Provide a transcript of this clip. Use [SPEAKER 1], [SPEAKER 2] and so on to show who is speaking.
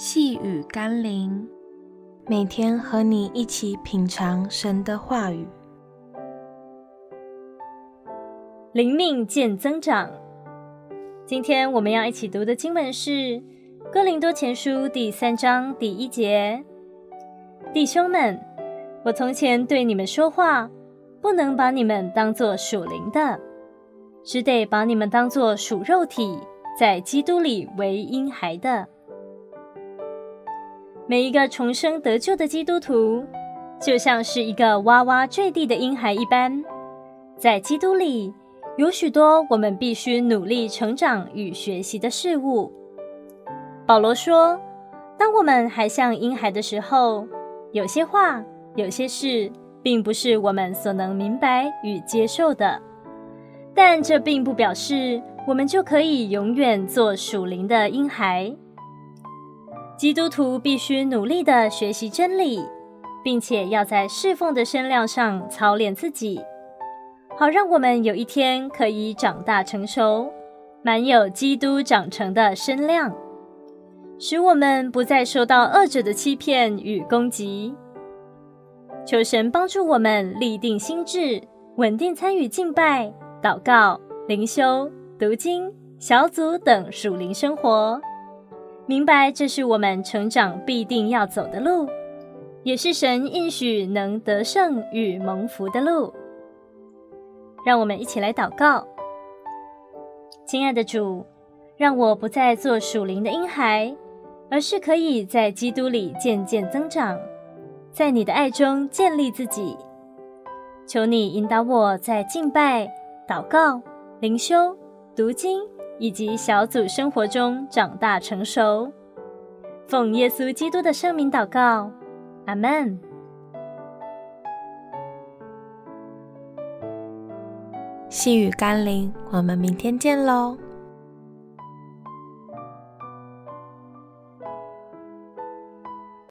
[SPEAKER 1] 细雨甘霖，每天和你一起品尝神的话语，
[SPEAKER 2] 灵命见增长。今天我们要一起读的经文是《哥林多前书》第三章第一节：“弟兄们，我从前对你们说话，不能把你们当作属灵的，只得把你们当作属肉体，在基督里为婴孩的。”每一个重生得救的基督徒，就像是一个哇哇坠地的婴孩一般，在基督里有许多我们必须努力成长与学习的事物。保罗说：“当我们还像婴孩的时候，有些话、有些事，并不是我们所能明白与接受的。但这并不表示我们就可以永远做属灵的婴孩。”基督徒必须努力地学习真理，并且要在侍奉的身量上操练自己，好让我们有一天可以长大成熟，满有基督长成的身量，使我们不再受到恶者的欺骗与攻击。求神帮助我们立定心志，稳定参与敬拜、祷告、灵修、读经、小组等属灵生活。明白，这是我们成长必定要走的路，也是神应许能得胜与蒙福的路。让我们一起来祷告。亲爱的主，让我不再做属灵的婴孩，而是可以在基督里渐渐增长，在你的爱中建立自己。求你引导我在敬拜、祷告、灵修、读经。以及小组生活中长大成熟，奉耶稣基督的圣名祷告，阿门。
[SPEAKER 1] 细雨甘霖，我们明天见喽。